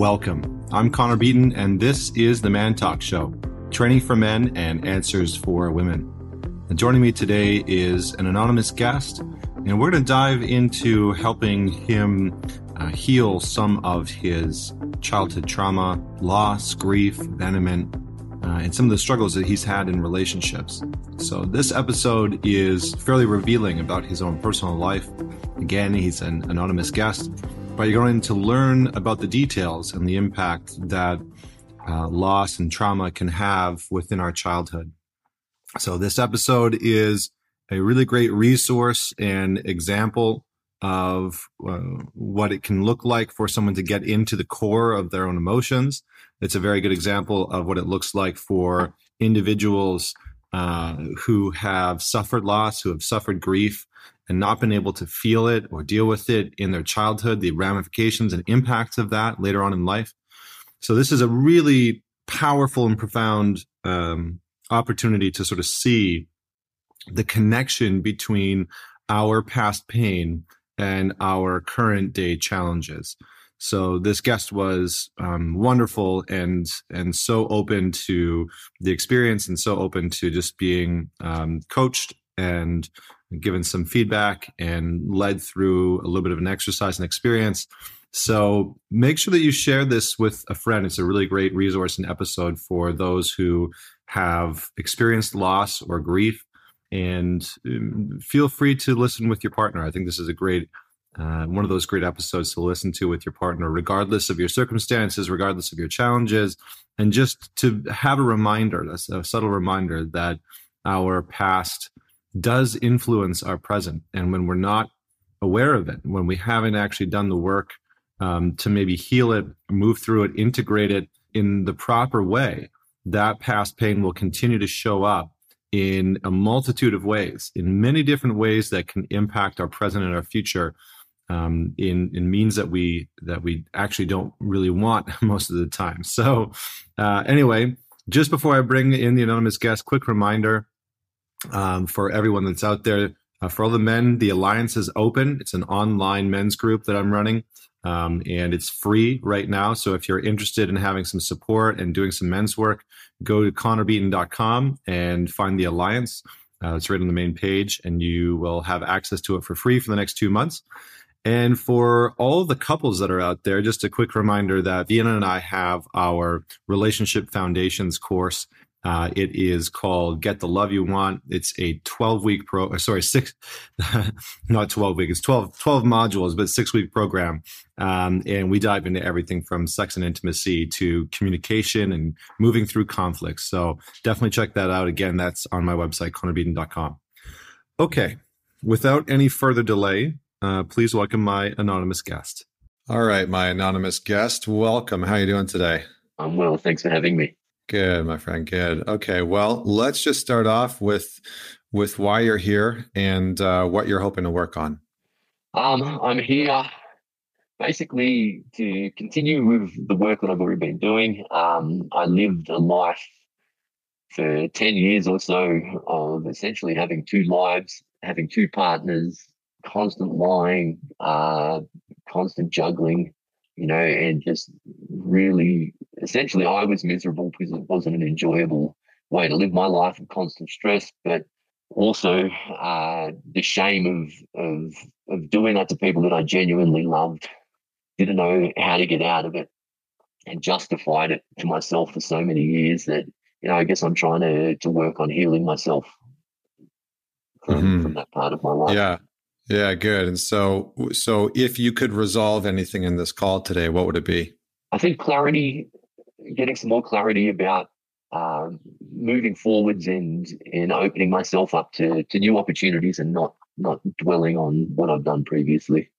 Welcome. I'm Connor Beaton, and this is the Man Talk Show training for men and answers for women. And joining me today is an anonymous guest, and we're going to dive into helping him uh, heal some of his childhood trauma, loss, grief, abandonment, uh, and some of the struggles that he's had in relationships. So, this episode is fairly revealing about his own personal life. Again, he's an anonymous guest, you're going to learn about the details and the impact that uh, loss and trauma can have within our childhood. So, this episode is a really great resource and example of uh, what it can look like for someone to get into the core of their own emotions. It's a very good example of what it looks like for individuals uh, who have suffered loss, who have suffered grief, and not been able to feel it or deal with it in their childhood, the ramifications and impacts of that later on in life. So, this is a really powerful and profound um, opportunity to sort of see the connection between our past pain and our current day challenges. So this guest was um, wonderful and and so open to the experience and so open to just being um, coached and given some feedback and led through a little bit of an exercise and experience. So make sure that you share this with a friend. It's a really great resource and episode for those who have experienced loss or grief and um, feel free to listen with your partner. I think this is a great uh, one of those great episodes to listen to with your partner, regardless of your circumstances, regardless of your challenges, and just to have a reminder, a, a subtle reminder that our past does influence our present. And when we're not aware of it, when we haven't actually done the work um, to maybe heal it, move through it, integrate it in the proper way, that past pain will continue to show up in a multitude of ways, in many different ways that can impact our present and our future. Um, in in means that we that we actually don't really want most of the time. So uh, anyway, just before I bring in the anonymous guest, quick reminder um, for everyone that's out there. Uh, for all the men, the alliance is open. It's an online men's group that I'm running. Um, and it's free right now. So if you're interested in having some support and doing some men's work, go to connorbeaton.com and find the Alliance. Uh, it's right on the main page, and you will have access to it for free for the next two months. And for all the couples that are out there, just a quick reminder that Vienna and I have our Relationship Foundations course uh, it is called Get the Love You Want. It's a 12 week pro, sorry, six, not 12 week, it's 12, 12 modules, but six week program. Um, and we dive into everything from sex and intimacy to communication and moving through conflicts. So definitely check that out. Again, that's on my website, connorbeaton.com. Okay. Without any further delay, uh, please welcome my anonymous guest. All right, my anonymous guest, welcome. How are you doing today? I'm well. Thanks for having me. Good, my friend. Good. Okay. Well, let's just start off with with why you're here and uh, what you're hoping to work on. Um, I'm here basically to continue with the work that I've already been doing. Um, I lived a life for 10 years or so of essentially having two lives, having two partners, constant lying, uh, constant juggling, you know, and just really essentially I was miserable because it wasn't an enjoyable way to live my life of constant stress, but also uh, the shame of, of of doing that to people that I genuinely loved. Didn't know how to get out of it and justified it to myself for so many years that you know I guess I'm trying to to work on healing myself from, mm-hmm. from that part of my life. Yeah. Yeah, good. And so so if you could resolve anything in this call today, what would it be? I think clarity getting some more clarity about um, moving forwards and and opening myself up to to new opportunities and not not dwelling on what I've done previously.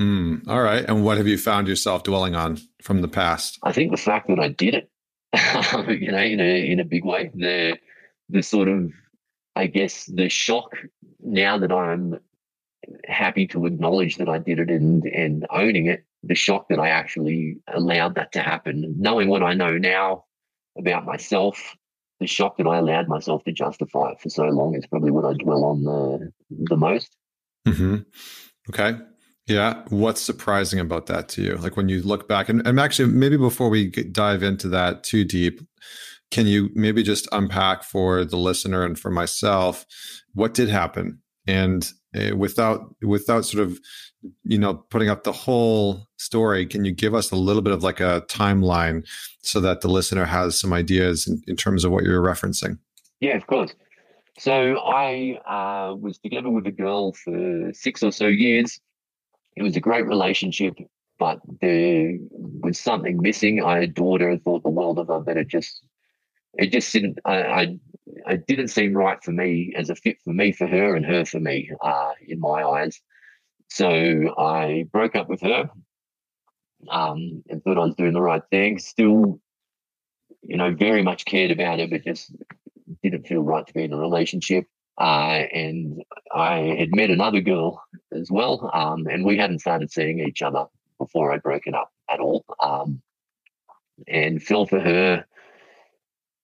Mm, all right. And what have you found yourself dwelling on from the past? I think the fact that I did it, you know, in a in a big way. The the sort of I guess the shock now that I'm happy to acknowledge that I did it and and owning it the shock that I actually allowed that to happen. Knowing what I know now about myself, the shock that I allowed myself to justify it for so long is probably what I dwell on the the most. Mm-hmm. Okay. Yeah. What's surprising about that to you? Like when you look back, and, and actually, maybe before we dive into that too deep, can you maybe just unpack for the listener and for myself what did happen? And uh, without without sort of you know putting up the whole story, can you give us a little bit of like a timeline so that the listener has some ideas in, in terms of what you're referencing? Yeah, of course. So I uh, was together with a girl for six or so years it was a great relationship, but there was something missing. I adored her, thought the world of her, but it just it just didn't I, I it didn't seem right for me as a fit for me for her and her for me uh, in my eyes. So I broke up with her um, and thought I was doing the right thing. Still, you know, very much cared about her, but just didn't feel right to be in a relationship. Uh, and I had met another girl as well, um, and we hadn't started seeing each other before I'd broken up at all. Um, and fell for her.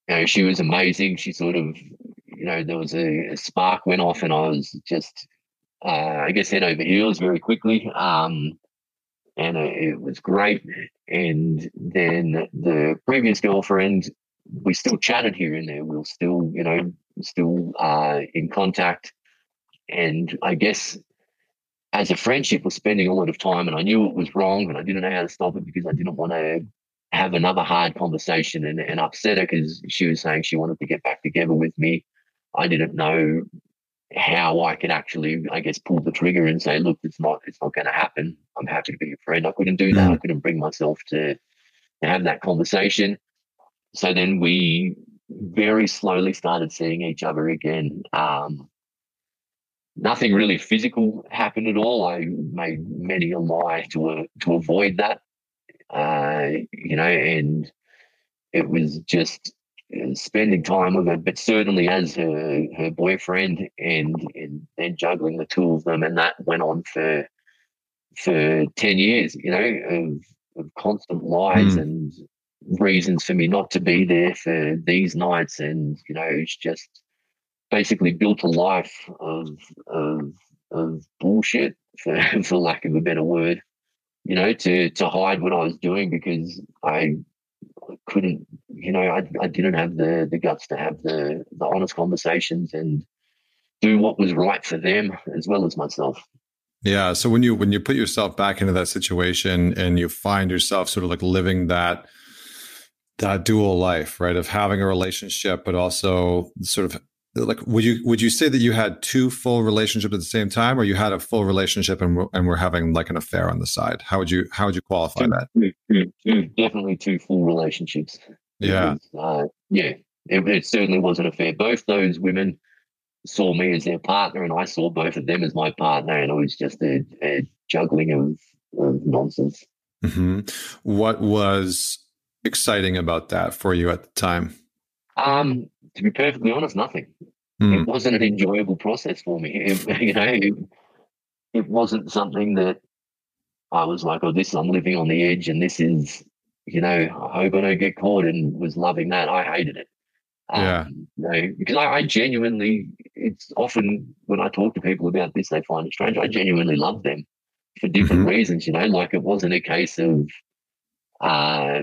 You know, she was amazing. She sort of, you know, there was a, a spark went off, and I was just, uh, I guess, head over heels very quickly. Um, and it was great. And then the previous girlfriend, we still chatted here and there. We were still, you know, still uh, in contact. And I guess as a friendship was spending a lot of time and I knew it was wrong and I didn't know how to stop it because I didn't want to have another hard conversation and, and upset her because she was saying she wanted to get back together with me. I didn't know how I could actually, I guess, pull the trigger and say, look, it's not, it's not going to happen. I'm happy to be your friend. I couldn't do that. Mm. I couldn't bring myself to, to have that conversation. So then we very slowly started seeing each other again. Um, nothing really physical happened at all. I made many a lie to uh, to avoid that, uh, you know, and it was just uh, spending time with her, but certainly as her her boyfriend, and and then juggling the two of them, and that went on for for ten years, you know, of, of constant lies mm. and reasons for me not to be there for these nights and you know it's just basically built a life of of, of bullshit for, for lack of a better word you know to to hide what i was doing because i couldn't you know i, I didn't have the the guts to have the the honest conversations and do what was right for them as well as myself yeah so when you when you put yourself back into that situation and you find yourself sort of like living that that dual life, right? Of having a relationship, but also sort of like would you would you say that you had two full relationships at the same time, or you had a full relationship and and we're having like an affair on the side? How would you how would you qualify that? Definitely two full relationships. Yeah, was, uh, yeah. It, it certainly was an affair. Both those women saw me as their partner, and I saw both of them as my partner, and it was just a, a juggling of, of nonsense. Mm-hmm. What was exciting about that for you at the time? Um, to be perfectly honest, nothing. Mm. It wasn't an enjoyable process for me. It, you know, it, it, wasn't something that I was like, "Oh, this I'm living on the edge, and this is, you know, I hope I don't get caught." And was loving that. I hated it. Um, yeah. You know, because I, I, genuinely, it's often when I talk to people about this, they find it strange. I genuinely love them for different mm-hmm. reasons. You know, like it wasn't a case of uh,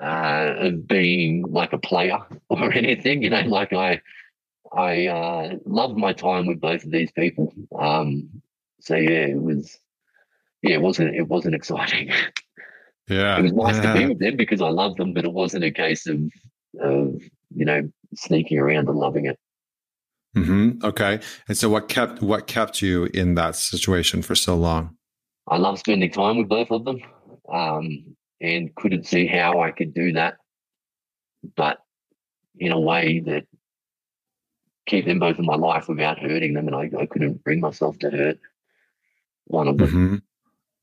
uh, of being like a player or anything. You know, like I I uh, loved my time with both of these people. Um, so yeah, it was yeah, it wasn't it wasn't exciting. Yeah, it was nice yeah. to be with them because I loved them, but it wasn't a case of of you know sneaking around and loving it. Mm-hmm. Okay, and so what kept what kept you in that situation for so long? I love spending time with both of them. Um, and couldn't see how I could do that, but in a way that keep them both in my life without hurting them, and I, I couldn't bring myself to hurt one of them. Mm-hmm.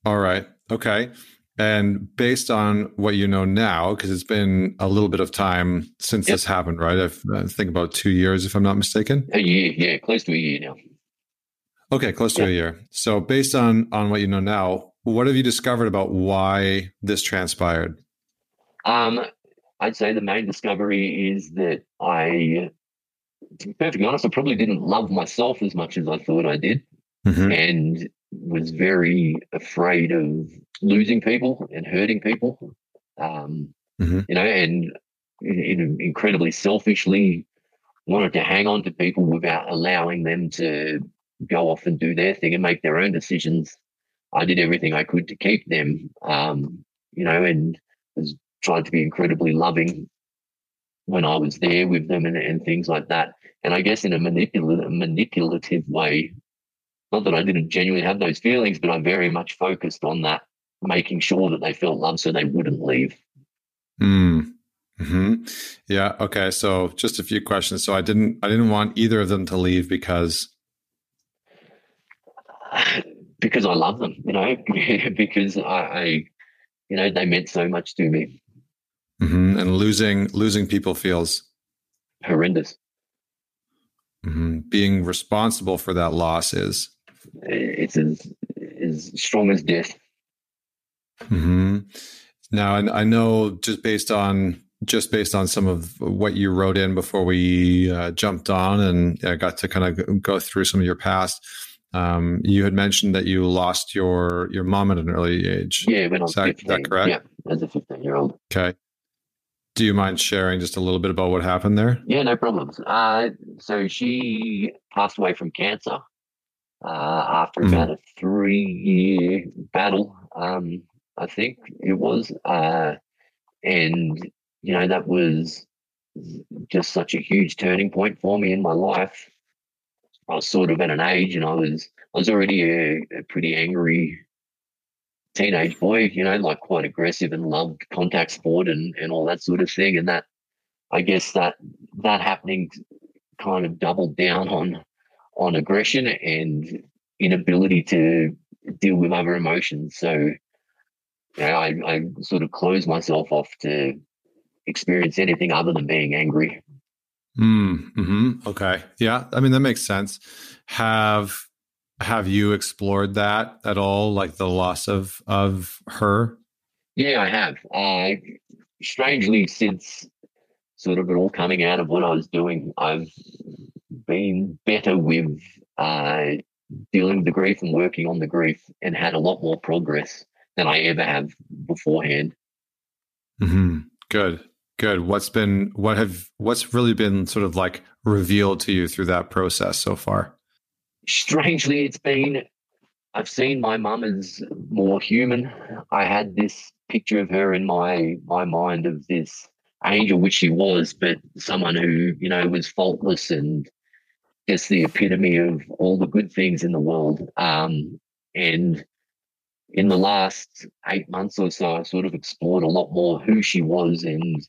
All right, okay. And based on what you know now, because it's been a little bit of time since yep. this happened, right? I've, I think about two years, if I'm not mistaken. A year, yeah, close to a year now. Okay, close to a year. So, based on on what you know now, what have you discovered about why this transpired? Um, I'd say the main discovery is that I, to be perfectly honest, I probably didn't love myself as much as I thought I did. Mm-hmm. And was very afraid of losing people and hurting people. Um, mm-hmm. You know, and in, in incredibly selfishly wanted to hang on to people without allowing them to go off and do their thing and make their own decisions. I did everything I could to keep them, um, you know, and was trying to be incredibly loving when I was there with them and, and things like that. And I guess in a manipulative, manipulative way, not that I didn't genuinely have those feelings, but I very much focused on that, making sure that they felt loved so they wouldn't leave. Mm. Hmm. Yeah. Okay. So just a few questions. So I didn't. I didn't want either of them to leave because. Because I love them, you know. because I, I, you know, they meant so much to me. Mm-hmm. And losing losing people feels horrendous. Mm-hmm. Being responsible for that loss is it's as as strong as death. Mm-hmm. Now, I, I know just based on just based on some of what you wrote in before we uh, jumped on and uh, got to kind of go through some of your past. Um, you had mentioned that you lost your your mom at an early age. Yeah, when I was that, 15. that correct? Yeah, as a 15 year old. Okay. Do you mind sharing just a little bit about what happened there? Yeah, no problems. Uh, so she passed away from cancer uh, after mm-hmm. about a three year battle, um, I think it was. Uh, and you know, that was just such a huge turning point for me in my life. I was sort of at an age and I was I was already a, a pretty angry teenage boy, you know, like quite aggressive and loved contact sport and, and all that sort of thing. And that I guess that that happening kind of doubled down on on aggression and inability to deal with other emotions. So you know, I, I sort of closed myself off to experience anything other than being angry. Mm, hmm Okay. Yeah. I mean, that makes sense. Have have you explored that at all, like the loss of of her? Yeah, I have. Uh, strangely, since sort of it all coming out of what I was doing, I've been better with uh, dealing with the grief and working on the grief, and had a lot more progress than I ever have beforehand. Mm-hmm. Good. Good. What's been what have what's really been sort of like revealed to you through that process so far? Strangely, it's been I've seen my mum as more human. I had this picture of her in my my mind of this angel, which she was, but someone who you know was faultless and just the epitome of all the good things in the world. Um, and in the last eight months or so, I sort of explored a lot more who she was and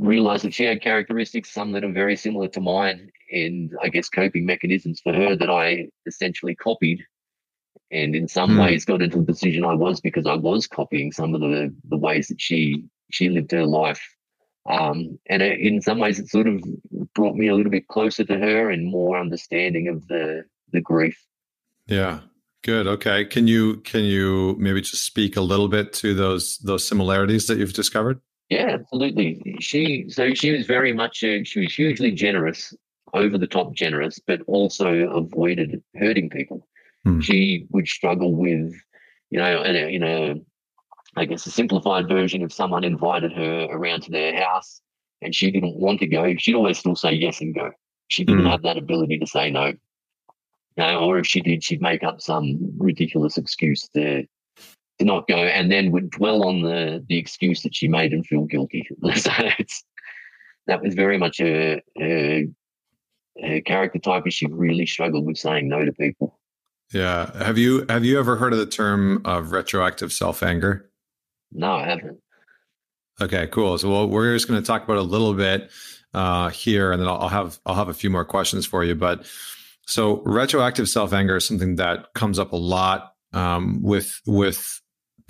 realized that she had characteristics, some that are very similar to mine, and I guess coping mechanisms for her that I essentially copied. And in some mm. ways got into the position I was because I was copying some of the, the ways that she she lived her life. Um, and it, in some ways, it sort of brought me a little bit closer to her and more understanding of the the grief. Yeah, good. Okay, can you can you maybe just speak a little bit to those those similarities that you've discovered? Yeah, absolutely. She so she was very much a, she was hugely generous, over the top generous, but also avoided hurting people. Hmm. She would struggle with, you know, in a, in a, I guess a simplified version if someone invited her around to their house and she didn't want to go, she'd always still say yes and go. She didn't hmm. have that ability to say no. You know, or if she did, she'd make up some ridiculous excuse to not go, and then would dwell on the the excuse that she made and feel guilty. so it's that was very much a, a, a character type, she really struggled with saying no to people. Yeah. Have you have you ever heard of the term of retroactive self anger? No, I haven't. Okay, cool. So well, we're just going to talk about a little bit uh, here, and then I'll, I'll have I'll have a few more questions for you. But so retroactive self anger is something that comes up a lot um, with with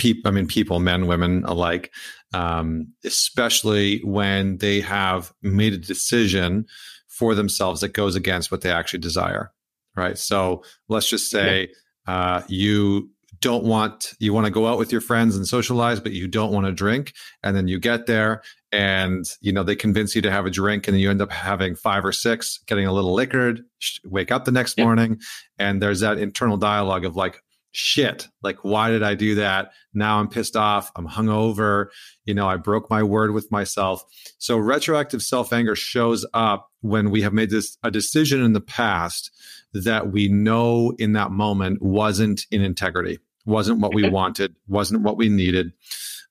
people, I mean, people, men, women alike, um, especially when they have made a decision for themselves that goes against what they actually desire. Right. So let's just say yeah. uh, you don't want you want to go out with your friends and socialize but you don't want to drink and then you get there and you know they convince you to have a drink and you end up having five or six getting a little liquored wake up the next yep. morning and there's that internal dialogue of like shit. Like why did i do that? Now i'm pissed off. I'm hungover. You know i broke my word with myself. So retroactive self anger shows up when we have made this a decision in the past that we know in that moment wasn't in integrity wasn't what we wanted wasn't what we needed.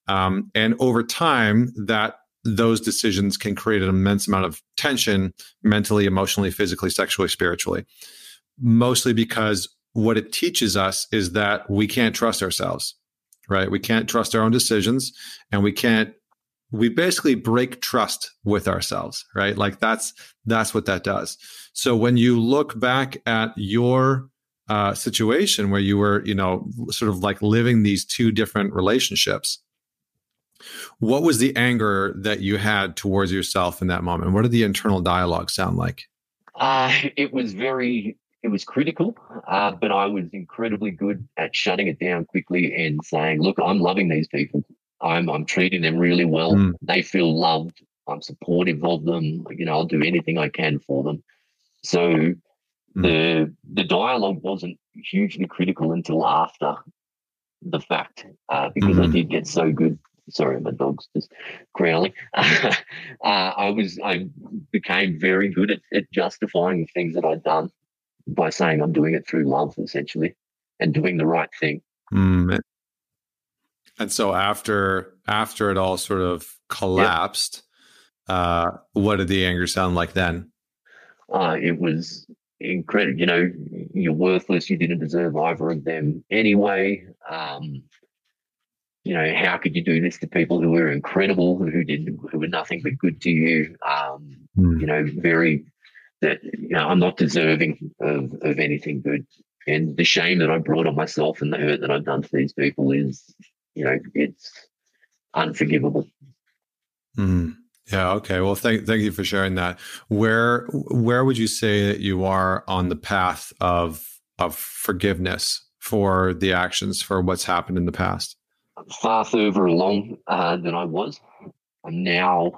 Um, and over time that those decisions can create an immense amount of tension mentally emotionally physically sexually spiritually mostly because what it teaches us is that we can't trust ourselves, right? We can't trust our own decisions and we can't we basically break trust with ourselves, right? Like that's that's what that does. So when you look back at your uh, situation where you were, you know, sort of like living these two different relationships, what was the anger that you had towards yourself in that moment? What did the internal dialogue sound like? Uh, it was very it was critical, uh, but I was incredibly good at shutting it down quickly and saying, "Look, I'm loving these people. I'm I'm treating them really well. Mm. They feel loved. I'm supportive of them. You know, I'll do anything I can for them." So mm. the the dialogue wasn't hugely critical until after the fact, uh, because mm. I hmm. did get so good. Sorry, my dog's just growling. uh, I was I became very good at, at justifying the things that I'd done by saying I'm doing it through love, essentially, and doing the right thing. Mm. And so after after it all sort of collapsed, yep. uh, what did the anger sound like then? Uh, it was incredible. You know, you're worthless. You didn't deserve either of them anyway. Um, you know, how could you do this to people who were incredible, who did, who were nothing but good to you? Um, mm. You know, very that you know I'm not deserving of, of anything good. And the shame that I brought on myself and the hurt that I've done to these people is, you know, it's unforgivable. Mm. Yeah. Okay. Well, thank thank you for sharing that. Where where would you say that you are on the path of of forgiveness for the actions for what's happened in the past? far further along uh, than I was. I'm now,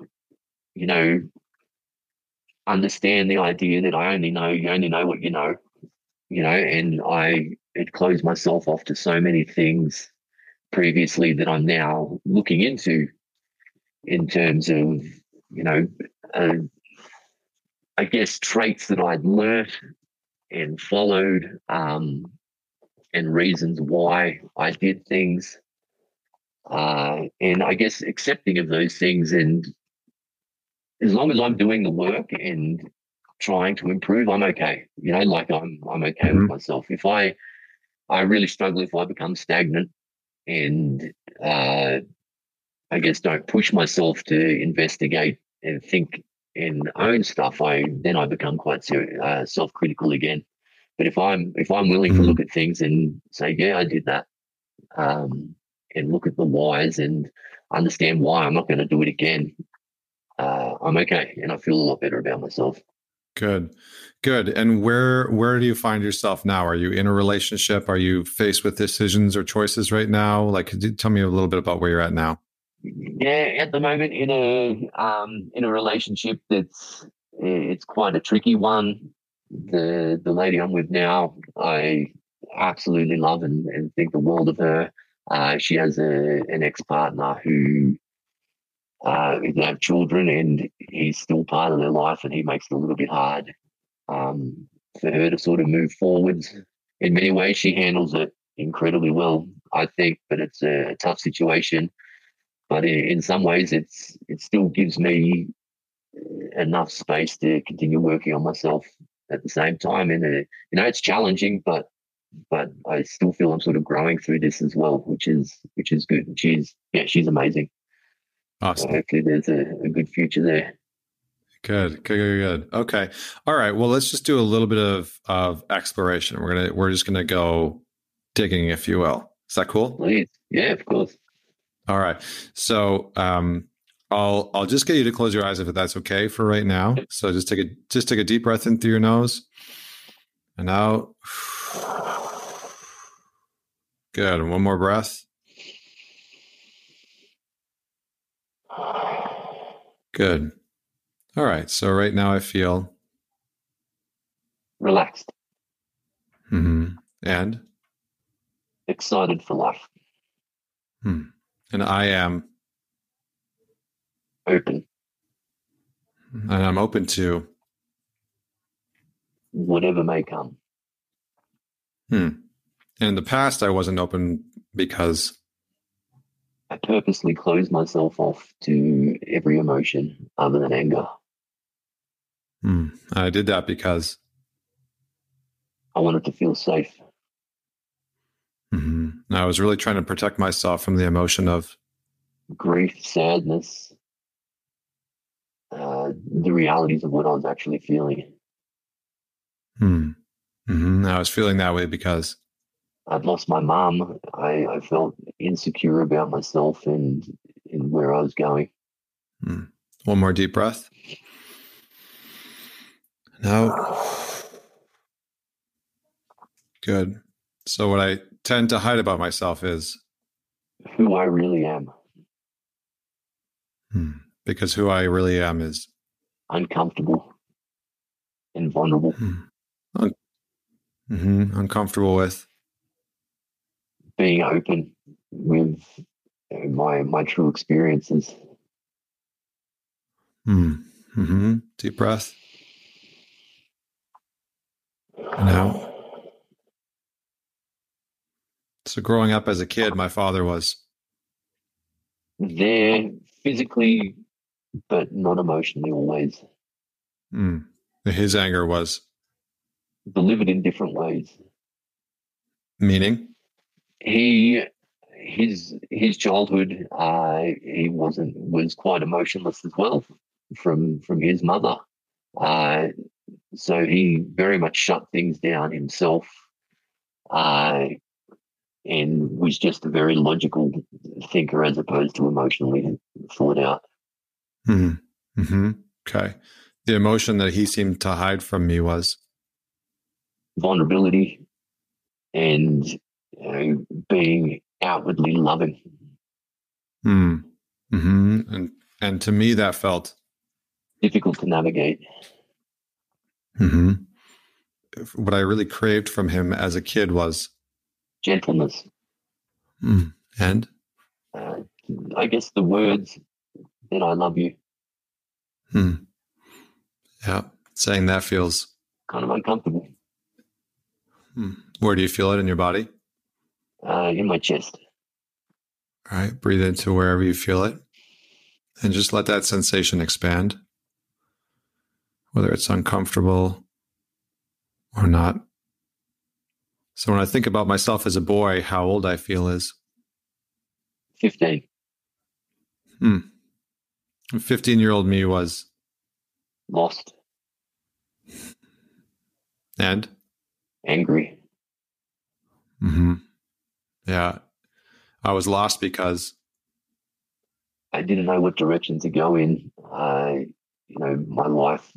you know, understand the idea that I only know you only know what you know, you know, and I had closed myself off to so many things previously that I'm now looking into in terms of, you know, uh, I guess traits that I'd learnt and followed um, and reasons why I did things. Uh, and I guess accepting of those things and as long as I'm doing the work and trying to improve, I'm okay. You know, like I'm I'm okay mm-hmm. with myself. If I I really struggle if I become stagnant and uh, I guess don't push myself to investigate and think and own stuff. I then I become quite uh, self-critical again. But if I'm if I'm willing mm-hmm. to look at things and say, yeah, I did that, um, and look at the whys and understand why I'm not going to do it again, uh, I'm okay and I feel a lot better about myself. Good, good. And where where do you find yourself now? Are you in a relationship? Are you faced with decisions or choices right now? Like, could you tell me a little bit about where you're at now? Yeah, at the moment in a um, in a relationship that's it's quite a tricky one. The the lady I'm with now, I absolutely love and, and think the world of her. Uh, she has a, an ex partner who uh, have children and he's still part of their life and he makes it a little bit hard um, for her to sort of move forwards. In many ways, she handles it incredibly well, I think, but it's a, a tough situation. But in, in, some ways, it's it still gives me enough space to continue working on myself at the same time. And uh, you know, it's challenging, but but I still feel I'm sort of growing through this as well, which is which is good. She's yeah, she's amazing. Awesome. hopefully, there's a, a good future there. Good, good, good, good. Okay, all right. Well, let's just do a little bit of of exploration. We're gonna we're just gonna go digging, if you will. Is that cool? Please, yeah, of course. All right. So, um, I'll I'll just get you to close your eyes if that's okay for right now. So just take a just take a deep breath in through your nose, and out. Good. And one more breath. Good. All right. So right now I feel relaxed, hmm and excited for life, hmm. and I am open, and I'm open to whatever may come. hmm. And in the past, I wasn't open because I purposely closed myself off to every emotion other than anger. hmm, I did that because I wanted to feel safe. hmm, I was really trying to protect myself from the emotion of Grief, sadness, uh, the realities of what I was actually feeling. hmm. hmm, I was feeling that way because I'd lost my mom. I, I felt insecure about myself and, and where I was going. hmm. one more deep breath. Now, good. So what I tend to hide about myself is Who I really am, hmm, because who I really am is uncomfortable and vulnerable, hmm, un- mhm, uncomfortable with. Being open with my my true experiences. Hmm. hmm Deep breath. And out. So growing up as a kid, my father was There physically, but not emotionally always. hmm, his anger was Delivered in different ways. meaning. He his his childhood uh he wasn't was quite emotionless as well from from his mother. Uh so he very much shut things down himself. Uh and was just a very logical thinker as opposed to emotionally thought out. Hmm. mm-hmm. Okay. The emotion that he seemed to hide from me was Vulnerability and know, being outwardly loving. hmm. hmm And and to me that felt Difficult to navigate. hmm what I really craved from him as a kid was Gentleness. hmm, and Uh, I guess the words that I love you hmm. Yeah. Saying that feels kind of uncomfortable hmm. Where do you feel it in your body? Uh, in my chest. All right. Breathe into wherever you feel it and just let that sensation expand, whether it's uncomfortable or not. So when I think about myself as a boy, how old I feel is 15. Hmm. 15 year old me was, Lost. and Angry. hmm yeah, I was lost because, I didn't know what direction to go in. I, you know, my life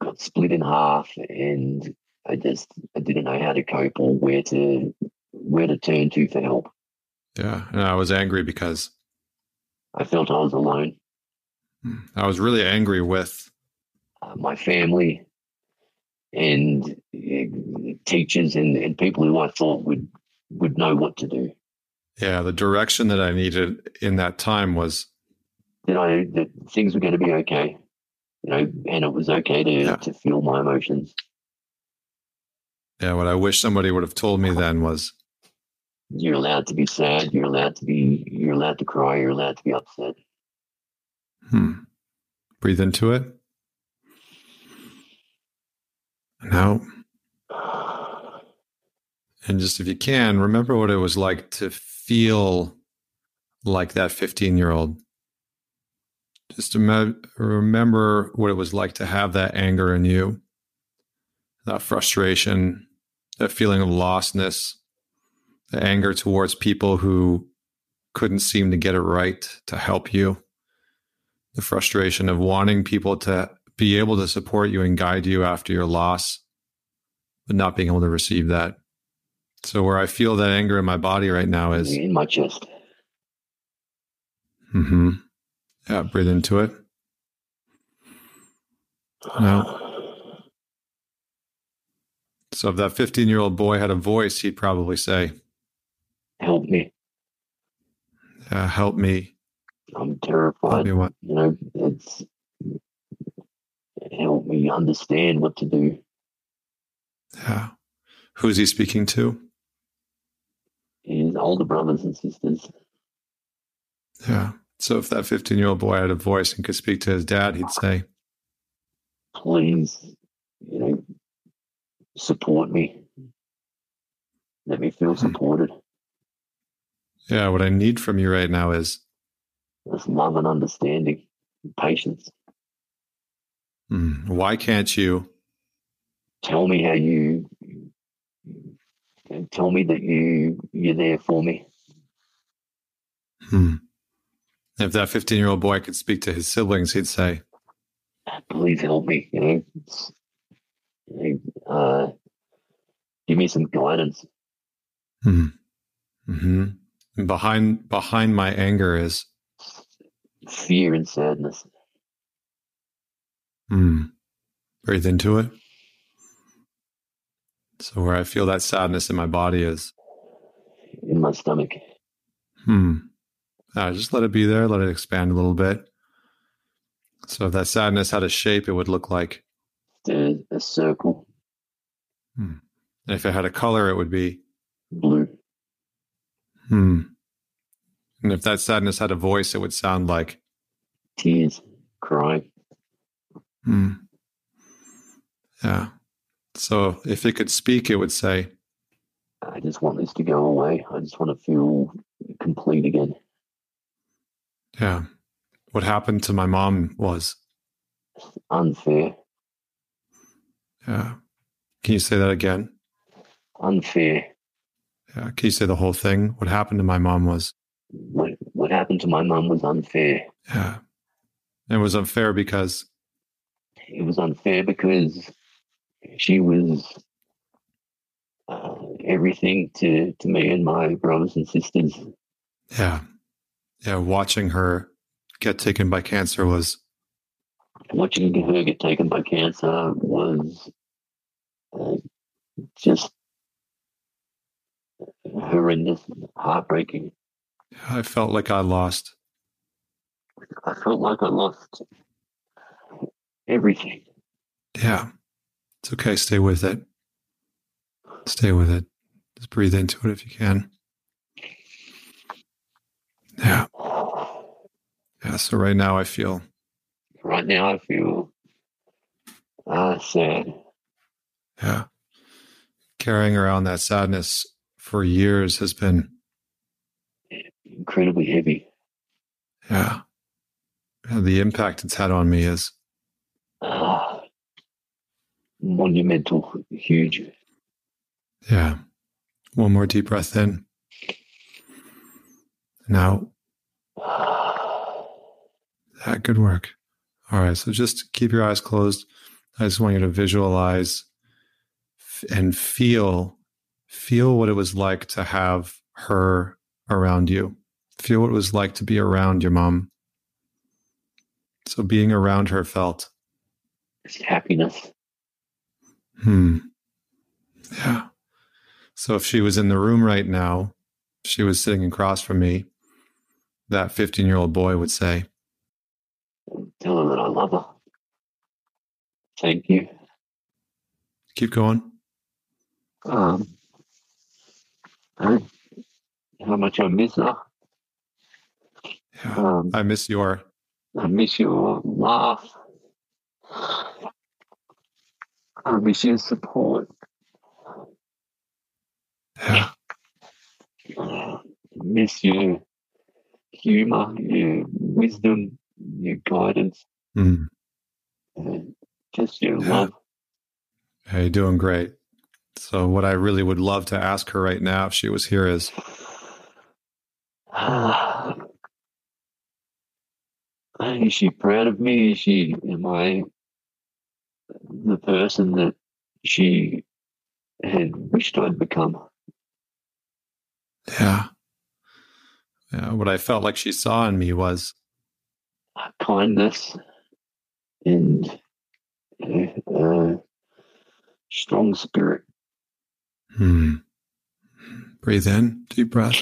got split in half and I just I didn't know how to cope or where to where to turn to for help. yeah, and I was angry because I felt I was alone. I was really angry with, Uh, my family and uh, teachers and, and people who I thought would would know what to do. yeah, the direction that I needed in that time was, That I that things were going to be okay, you know, and it was okay to Yeah. to feel my emotions. yeah, what I wish somebody would have told me then was, You're allowed to be sad. You're allowed to be. You're allowed to cry. You're allowed to be upset. hmm, breathe into it. Now, and just if you can, remember what it was like to feel like that 15 year old. Just ima- remember what it was like to have that anger in you, that frustration, that feeling of lostness, the anger towards people who couldn't seem to get it right to help you, the frustration of wanting people to be able to support you and guide you after your loss, but not being able to receive that. So, where I feel that anger in my body right now is, in my chest. Mm hmm yeah, breathe into it. No. So if that 15 year old boy had a voice, he'd probably say, Help me. uh, Help me. I'm Help terrified. me what? You know, it's help me understand what to do. Yeah. Who's he speaking to? His older brothers and sisters. Yeah. So if that 15 year old boy had a voice and could speak to his dad, he'd say, please, you know, support me. Let me feel supported. Yeah, what I need from you right now is, There's love and understanding, and patience. hmm, why can't you? Tell me how you, tell me that you you're there for me. Hmm. If that 15 year old boy could speak to his siblings, he'd say, Please help me. You know, it's, you know, uh, give me some guidance. hmm. hmm behind, behind my anger is, Fear and sadness. hmm. Breathe into it. So where I feel that sadness in my body is, in my stomach. hmm. Uh, just let it be there. Let it expand a little bit. So if that sadness had a shape, it would look like, A, a circle, and if it had a color, it would be, blue. hmm. And if that sadness had a voice, it would sound like, Tears, crying. hmm. Yeah. So if it could speak, it would say, I just want this to go away. I just want to feel complete again. yeah. What happened to my mom was, Unfair, yeah. Can you say that again? unfair. Yeah. Can you say the whole thing? What happened to my mom was, What what happened to my mum was unfair. yeah. It was unfair because, It was unfair because she was uh, everything to, to me and my brothers and sisters. yeah. Yeah. Watching her get taken by cancer was, Watching her get taken by cancer was uh, just horrendous, heartbreaking. I felt like I lost. I felt like I lost everything. Yeah. It's okay. Stay with it. Stay with it. Just breathe into it if you can. Yeah. Yeah. So right now I feel, Right now, I feel uh, sad. yeah. Carrying around that sadness for years has been, incredibly heavy. yeah. And the impact it's had on me is, Uh, monumental, huge. yeah. One more deep breath in. Now, that good work. All right, so just keep your eyes closed. I just want you to visualize and feel feel what it was like to have her around you. Feel what it was like to be around your mom. So being around her felt, It's happiness. Hmm. Yeah. So if she was in the room right now, she was sitting across from me, that 15 year old boy would say, Tell her that I love her. Thank you. keep going. Um, and how much I miss her. Yeah. Um, I miss your I miss your laugh. I miss your support. yeah. I miss your humor, your wisdom, your guidance, Mm. and just your Yeah. love. Hey, you're doing great. So, what I really would love to ask her right now, if she was here, is Is she proud of me? Is she, am I the person that she had wished I'd become? yeah. Yeah. What I felt like she saw in me was, Kindness and uh, strong spirit. Hmm. Breathe in, deep breath.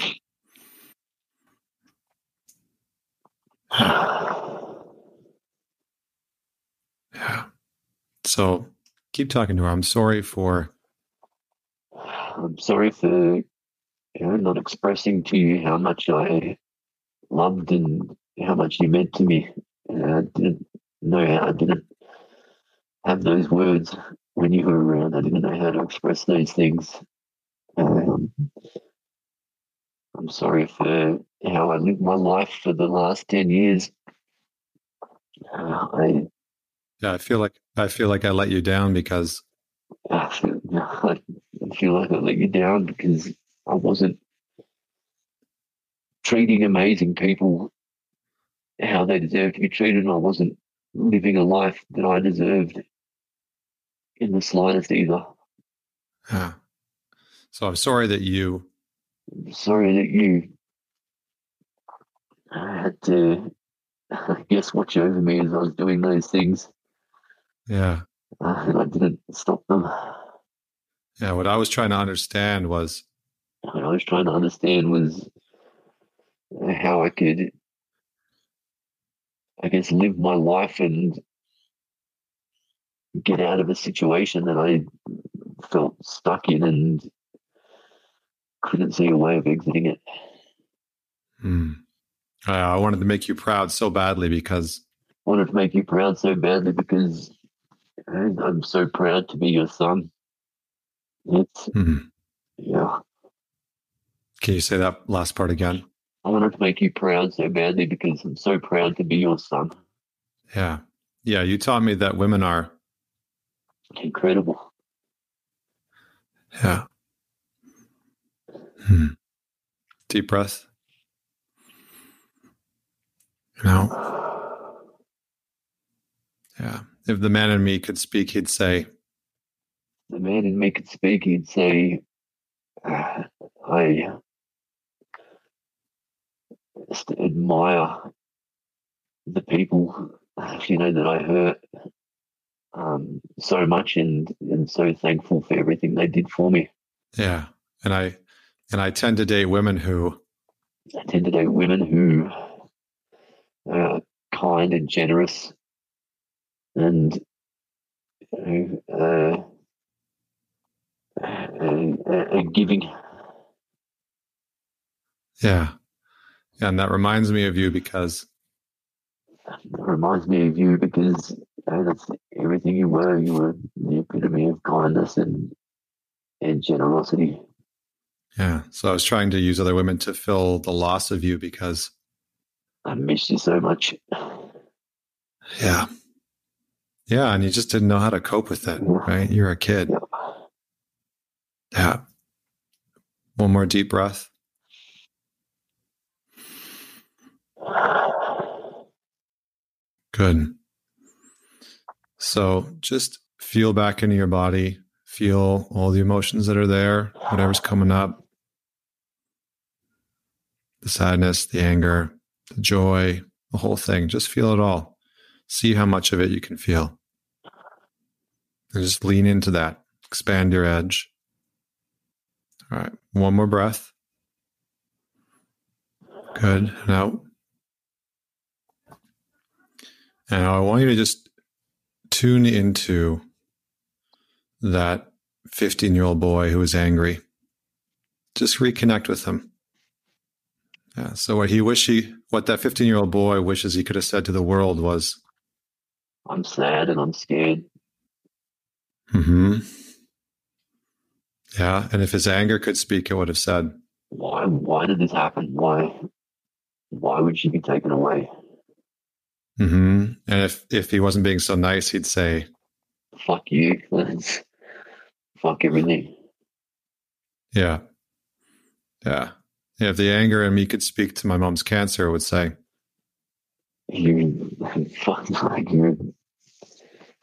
Yeah. So keep talking to her. I'm sorry for. I'm sorry for you know, not expressing to you how much I loved and how much you meant to me. I didn't know how, I didn't have those words when you were around. I didn't know how to express those things. Um, I'm sorry for how I lived my life for the last 10 years. Uh, I yeah, I feel like I feel like I let you down because I feel, I feel like I let you down because I wasn't treating amazing people how they deserve to be treated. And I wasn't living a life that I deserved in the slightest either. Yeah. So I'm sorry that you. I'm sorry that you had to, I guess, watch over me as I was doing those things. Yeah. Uh, and I didn't stop them. Yeah. What I was trying to understand was. What I was trying to understand was how I could, I guess, live my life and get out of a situation that I felt stuck in and couldn't see a way of exiting it. Hmm. Uh, I wanted to make you proud so badly because I wanted to make you proud so badly because I'm so proud to be your son. It's hmm. yeah. Can you say that last part again? I wanted to make you proud so badly because I'm so proud to be your son. Yeah. Yeah. You taught me that women are incredible. Yeah. Hmm. Deep breath. Now, yeah. If the man in me could speak, he'd say, The man in me could speak, he'd say, uh, I just admire the people, you know, that I hurt um, so much and, and so thankful for everything they did for me. Yeah. And I, and I tend to date women who, I tend to date women who are kind and generous and you know, uh, uh, uh, giving. Yeah. And that reminds me of you because it reminds me of you because you know, that's everything you were. You were the epitome of kindness and and generosity. Yeah. So I was trying to use other women to fill the loss of you because I miss you so much. Yeah. Yeah. And you just didn't know how to cope with it, right? You're a kid. Yeah. One more deep breath. Good. So just feel back into your body, feel all the emotions that are there, whatever's coming up the sadness, the anger, the joy, the whole thing. Just feel it all. See how much of it you can feel. And just lean into that, expand your edge. All right, one more breath. Good. Out. And I want you to just tune into that 15 year old boy who is angry. Just reconnect with him. Yeah. So what he wish he, what that 15 year old boy wishes he could have said to the world was, I'm sad and I'm scared. hmm. Yeah. And if his anger could speak, it would have said, Why why did this happen? Why why would she be taken away? hmm. And if, if he wasn't being so nice, he'd say, Fuck you. Fuck everything. Yeah. Yeah. Yeah, if the anger in me could speak to my mom's cancer, it would say, You fuck like you're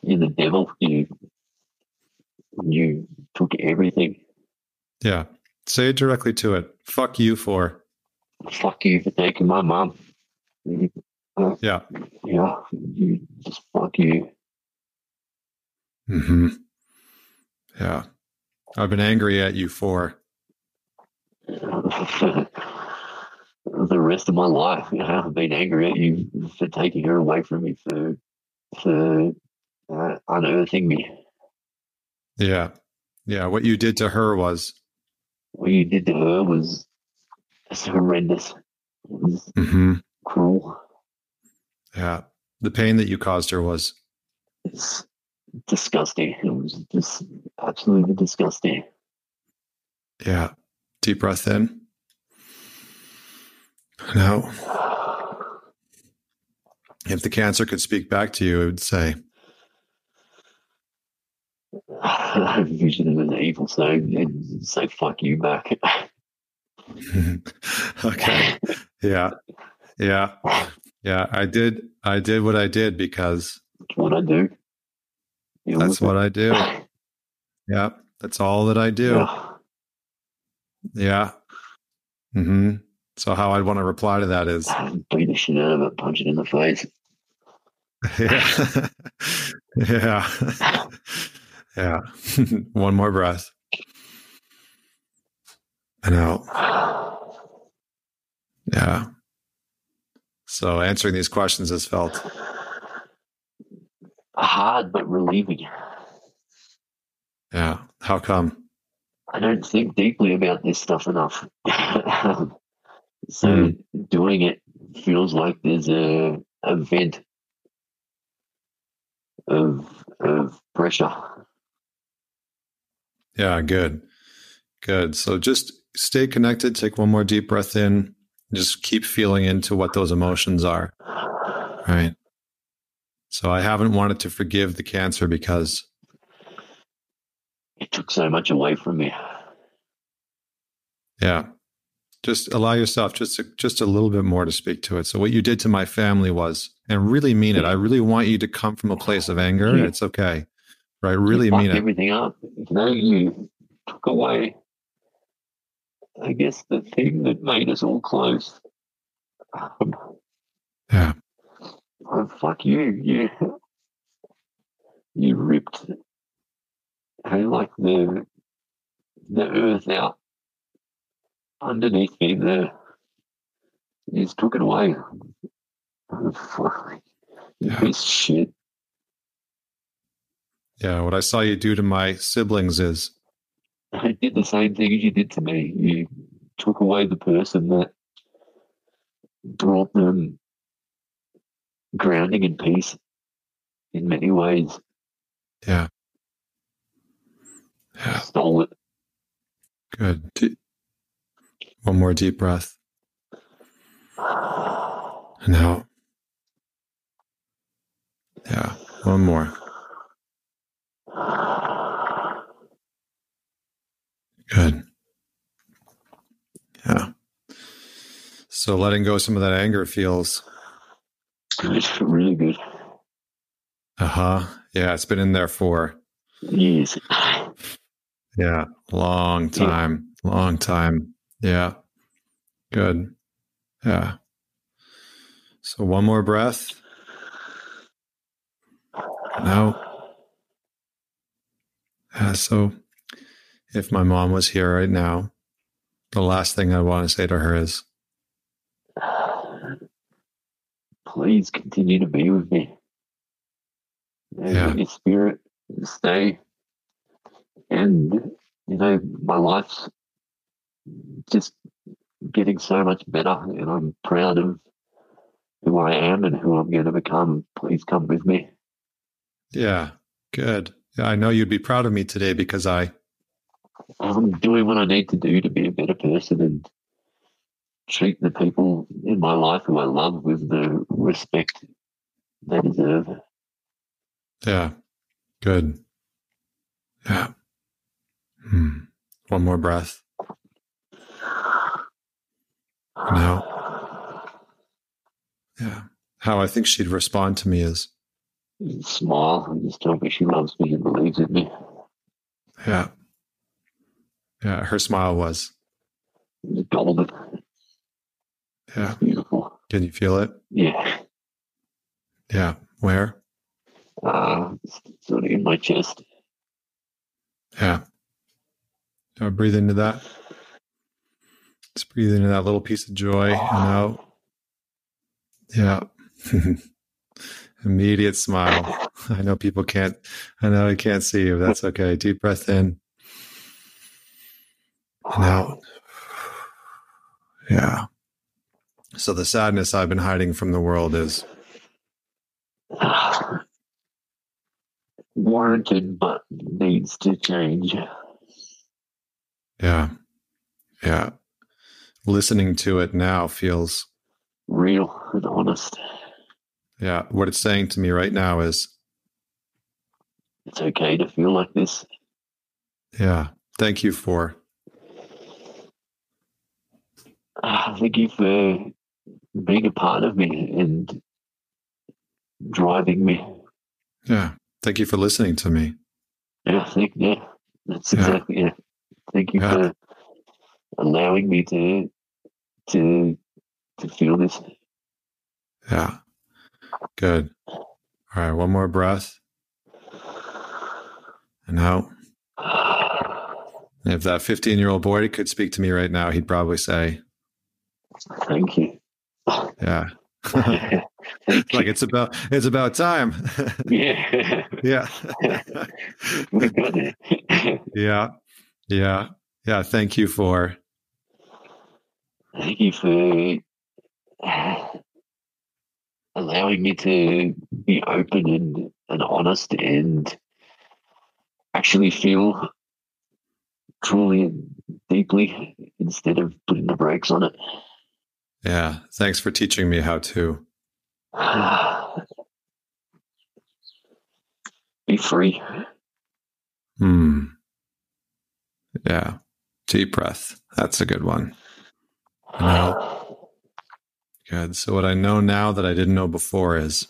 you're the devil. You you took everything. Yeah. Say it directly to it. Fuck you for. Fuck you for taking my mom. Yeah. Yeah, you just fuck you. hmm Yeah. I've been angry at you for. the rest of my life, you know, I've been angry at you for taking her away from me, for for uh, unearthing me. Yeah. Yeah. What you did to her was. What you did to her was horrendous. It was hmm cruel. Yeah. The pain that you caused her was. It's disgusting. It was just absolutely disgusting. Yeah. Deep breath in. Now, if the cancer could speak back to you, it would say, I have a vision of an evil so and say fuck you back. okay. Yeah. Yeah. Yeah. I did. I did what I did because That's what I do. You know, that's what I do. Yeah. That's all that I do. Yeah. Yeah. hmm So how I'd want to reply to that is, Beat the shit out of it, punch it in the face. yeah. yeah. Yeah. One more breath. And out. Yeah. So answering these questions has felt, Hard but relieving. yeah. How come? I don't think deeply about this stuff enough. so Mm. doing it feels like there's a, a vent of of pressure. Yeah. Good. Good. So just stay connected. Take one more deep breath in. Just keep feeling into what those emotions are. Right. So I haven't wanted to forgive the cancer because, It took so much away from me. yeah, just allow yourself just a, just a little bit more to speak to it. So what you did to my family was, and really mean it. I really want you to come from a place of anger. Yeah. It's okay, right? Really you mean everything up. You know, you took away, I guess, the thing that made us all close. Um, Yeah, oh, fuck you. You, you ripped hey, like the the earth out underneath me there. You just took it away. Oh, fuck. Yeah. of shit. Yeah. What I saw you do to my siblings is, I did the same thing as you did to me. You took away the person that brought them grounding and peace in many ways. yeah, yeah. Stole it. Good. One more deep breath. And out. Yeah. One more. Good. Yeah. So letting go some of that anger feels, It's really good. uh huh. Yeah. It's been in there for, Years. yeah, long Yeah. time. Long time. Yeah. Good. Yeah. So one more breath. No. Yeah, so if my mom was here right now, the last thing I want to say to her is, Please continue to be with me. And Yeah. your spirit stay. And, you know, my life's just getting so much better, and I'm proud of who I am and who I'm going to become. Please come with me. yeah, good. Yeah, I know you'd be proud of me today because I, I'm doing what I need to do to be a better person and treat the people in my life who I love with the respect they deserve. yeah, good. Yeah. Hmm. One more breath. No. Yeah. How I think she'd respond to me is, Smile and just me she loves me and believes in me. yeah. Yeah. Her smile was, golden. yeah. Beautiful. Can you feel it? Yeah. Yeah. Where? uh, sort of in my chest. Yeah. Now breathe into that. Just breathe into that little piece of joy and out. Yeah. Immediate smile. I know people can't, I know I can't see you. That's okay. Deep breath in and out. Yeah. So the sadness I've been hiding from the world is warranted, but needs to change. Yeah. Yeah. Listening to it now feels real and honest. Yeah. What it's saying to me right now is it's okay to feel like this. Yeah. Thank you for. Uh, thank you for being a part of me and driving me. Yeah. Thank you for listening to me. Yeah, thank yeah. That's exactly yeah. yeah. Thank you yeah. for allowing me to to to feel this. Yeah. Good. All right, one more breath. And out. If that 15 year old boy could speak to me right now, he'd probably say, Thank you. Yeah. like it's about it's about time. yeah. yeah. yeah. Yeah. Yeah. Thank you for thank you for allowing me to be open and, and honest and actually feel truly and deeply instead of putting the brakes on it. Yeah. Thanks for teaching me how to be free. Hmm. Yeah. Deep breath. That's a good one. Good. So, what I know now that I didn't know before is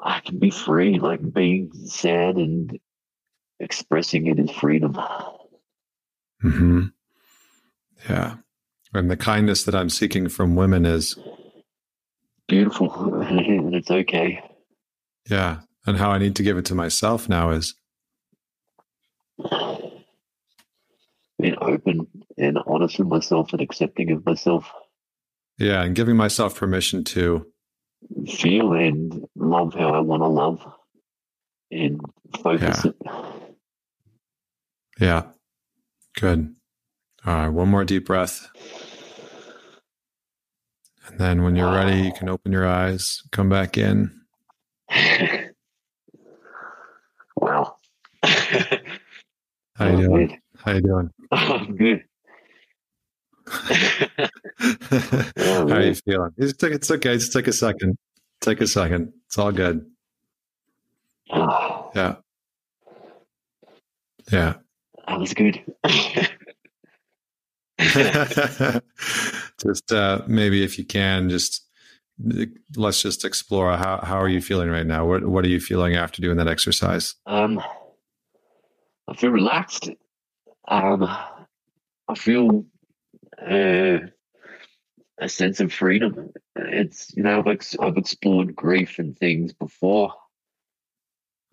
I can be free, like being sad and expressing it is freedom. Hmm. Yeah. And the kindness that I'm seeking from women is beautiful and it's okay. Yeah. And how I need to give it to myself now is being open and honest with myself and accepting of myself. Yeah. And giving myself permission to feel and love how I want to love and focus yeah. it. Yeah. Good. All right. One more deep breath. And then when you're ready, you can open your eyes, come back in. wow. How you doing? Good. How you doing? I'm good. How are you feeling? It's, it's okay. Just take a second. Take a second. It's all good. yeah. Yeah. That was good. just uh, maybe if you can, just let's just explore how how are you feeling right now? What what are you feeling after doing that exercise? Um, I feel relaxed. Um, I feel uh, a sense of freedom. It's you know I've I've explored grief and things before,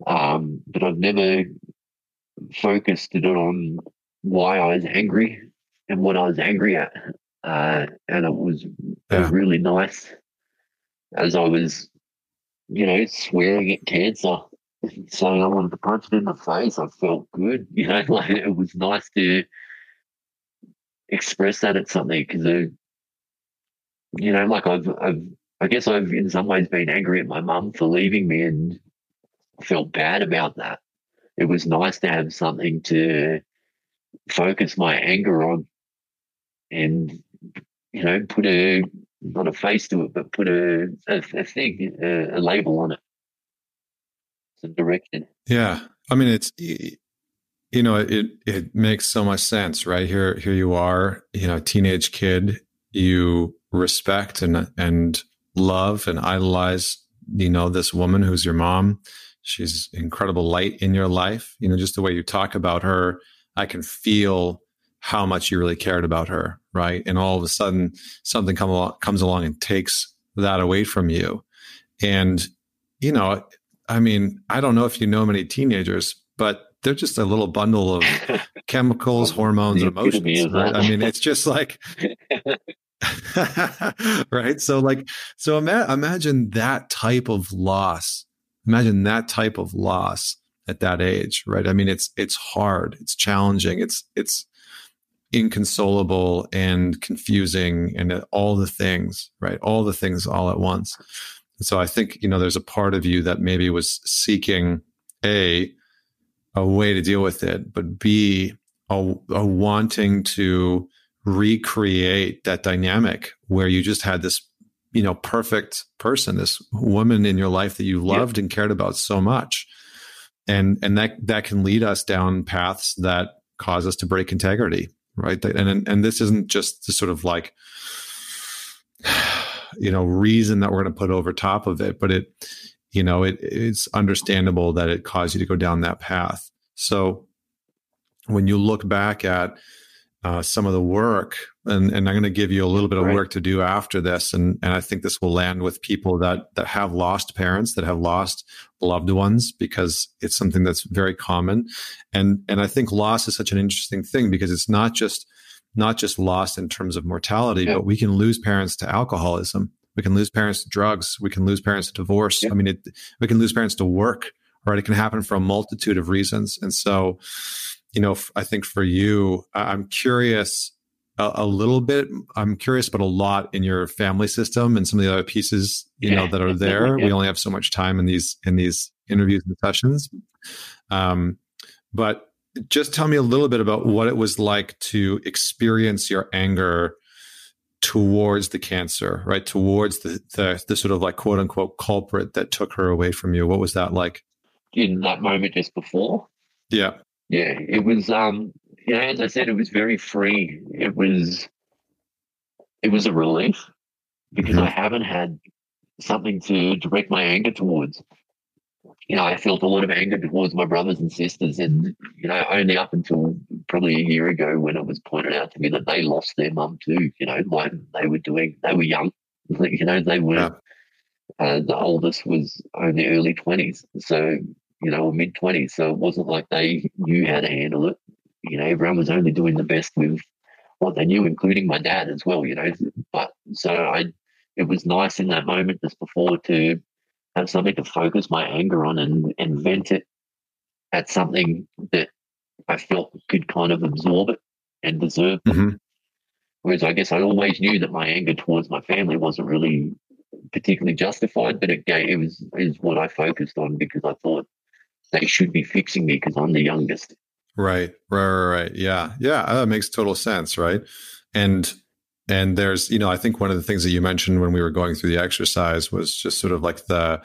um, but I've never focused it on why I was angry and what I was angry at. Uh, and it was, yeah. it was really nice as I was, you know, swearing at cancer, saying I wanted to punch it in the face. I felt good, you know, like it was nice to express that at something because, you know, like I've, I've, I guess I've in some ways been angry at my mum for leaving me and felt bad about that. It was nice to have something to focus my anger on and you know put a not a face to it, but put a a, a thing, a, a, label on it, some direction. Yeah, I mean it's you know it it makes so much sense, right? Here here you are, you know, teenage kid, you respect and and love and idolize, you know, this woman who's your mom. She's incredible light in your life. You know, just the way you talk about her, I can feel how much you really cared about her, right? And all of a sudden, something come along, comes along and takes that away from you. And you know, I mean, I don't know if you know many teenagers, but they're just a little bundle of chemicals, hormones, and emotions. Right? I mean, it's just like, right? So, like, so ima- imagine that type of loss. Imagine that type of loss at that age, right? I mean, it's it's hard, it's challenging, it's it's inconsolable and confusing, and uh, all the things, right? All the things all at once. And So I think you know there's a part of you that maybe was seeking a a way to deal with it, but b a, a wanting to recreate that dynamic where you just had this you know perfect person this woman in your life that you loved yeah. and cared about so much and and that that can lead us down paths that cause us to break integrity right and and this isn't just the sort of like you know reason that we're going to put over top of it but it you know it it's understandable that it caused you to go down that path so when you look back at uh, some of the work, and, and I'm going to give you a little bit of right. work to do after this, and and I think this will land with people that that have lost parents, that have lost loved ones, because it's something that's very common, and and I think loss is such an interesting thing because it's not just not just lost in terms of mortality, yeah. but we can lose parents to alcoholism, we can lose parents to drugs, we can lose parents to divorce. I mean, it, we can lose parents to work, right? It can happen for a multitude of reasons, and so you know, I think for you, I'm curious a, a, little bit. I'm curious, but a lot in your family system and some of the other pieces, you yeah. know, that are there. Yeah. We only have so much time in these in these interviews and sessions. Um, but just tell me a little bit about what it was like to experience your anger towards the cancer, right? Towards the, the the sort of like quote unquote culprit that took her away from you. What was that like? In that moment just before. Yeah yeah, it was. Um, you know, as I said, it was very free. It was, it was a relief because mm-hmm. I haven't had something to direct my anger towards. You know, I felt a lot of anger towards my brothers and sisters, and you know, only up until probably a year ago when it was pointed out to me that they lost their mum too. You know, like they were doing, they were young. You know, they were. Yeah. Uh, the oldest was only early twenties, so you know, mid 20s. So it wasn't like they knew how to handle it. You know, everyone was only doing the best with what they knew, including my dad as well, you know. But so I, it was nice in that moment just before to have something to focus my anger on and, and vent it at something that I felt could kind of absorb it and deserve. Mm-hmm. Whereas I guess I always knew that my anger towards my family wasn't really particularly justified, but it, gave, it was is what I focused on because I thought they should be fixing me because I'm the youngest. Right, right, right, right. Yeah, yeah, that makes total sense, right? And and there's, you know, I think one of the things that you mentioned when we were going through the exercise was just sort of like the,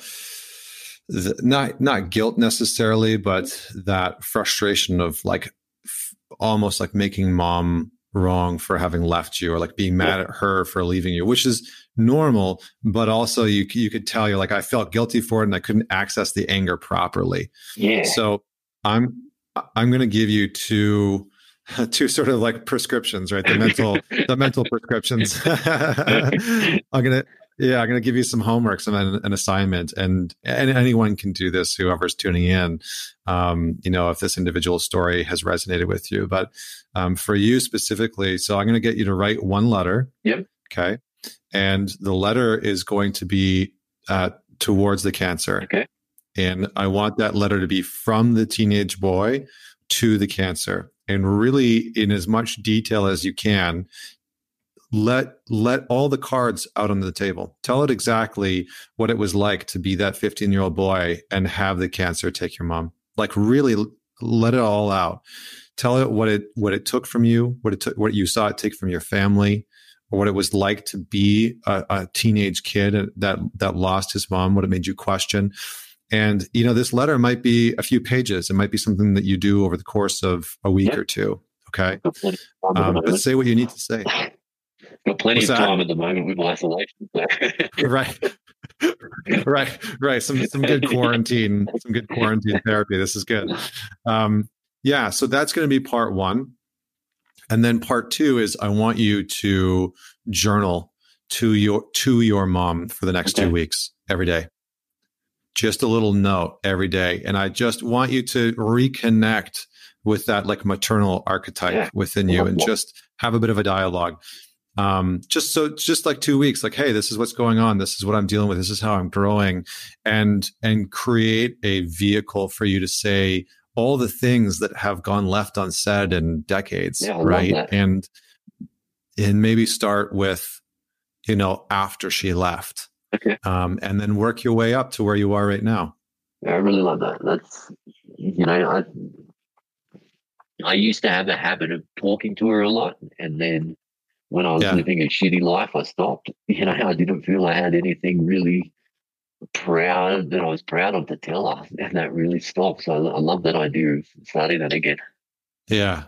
the not not guilt necessarily, but that frustration of like f- almost like making mom wrong for having left you or like being mad at her for leaving you, which is normal, but also you you could tell you're like I felt guilty for it and I couldn't access the anger properly. Yeah. So I'm I'm going to give you two two sort of like prescriptions, right? The mental the mental prescriptions. I'm going to yeah, I'm to give you some homework, some an, assignment, and and anyone can do this. Whoever's tuning in, um, you know, if this individual story has resonated with you, but um, for you specifically, so I'm going to get you to write one letter. Yep. Okay, and the letter is going to be uh, towards the cancer. Okay. And I want that letter to be from the teenage boy to the cancer, and really in as much detail as you can let let all the cards out on the table. Tell it exactly what it was like to be that 15 year old boy and have the cancer take your mom. Like really let it all out. Tell it what it what it took from you what it took what you saw it take from your family or what it was like to be a, a teenage kid that that lost his mom what it made you question and you know this letter might be a few pages it might be something that you do over the course of a week or two okay um, but say what you need to say got plenty What's of time that? at the moment with isolation. right. right, right. Some some good quarantine, some good quarantine therapy. This is good. Um, yeah, so that's going to be part one, and then part two is I want you to journal to your to your mom for the next okay. two weeks every day. Just a little note every day. And I just want you to reconnect with that like maternal archetype yeah. within you and just have a bit of a dialogue. Um, just so just like two weeks, like, hey, this is what's going on, this is what I'm dealing with, this is how I'm growing, and and create a vehicle for you to say all the things that have gone left unsaid in decades, yeah, right? And and maybe start with, you know, after she left. Okay. Um, and then work your way up to where you are right now. Yeah, I really love that. That's you know, I I used to have a habit of talking to her a lot, and then when I was yeah. living a shitty life, I stopped. You know, I didn't feel I had anything really proud that I was proud of to tell her, and that really stopped. So I, I love that idea of starting that again. Yeah,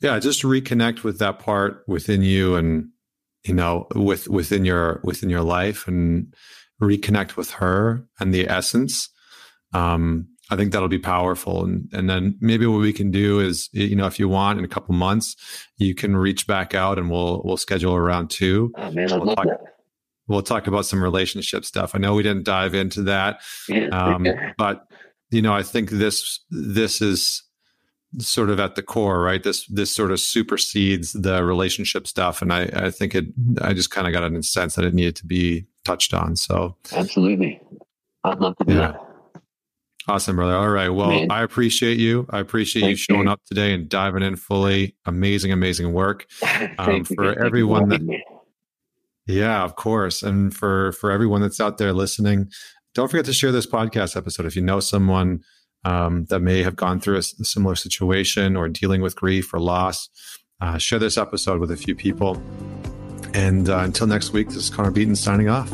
yeah. Just reconnect with that part within you, and you know, with within your within your life, and reconnect with her and the essence. Um, I think that'll be powerful. And and then maybe what we can do is, you know, if you want in a couple months, you can reach back out and we'll we'll schedule around two. Oh man, we'll talk. We'll talk about some relationship stuff. I know we didn't dive into that, yeah, um, but you know, I think this this is sort of at the core, right? This this sort of supersedes the relationship stuff, and I I think it. I just kind of got a sense that it needed to be touched on. So absolutely, I'd love to do yeah. that. Awesome, brother. All right. Well, Man. I appreciate you. I appreciate Thank you showing you. up today and diving in fully. Amazing, amazing work. Um, for everyone that, yeah, of course, and for for everyone that's out there listening, don't forget to share this podcast episode if you know someone um, that may have gone through a, a, similar situation or dealing with grief or loss. Uh, share this episode with a few people. And uh, until next week, this is Connor Beaton signing off.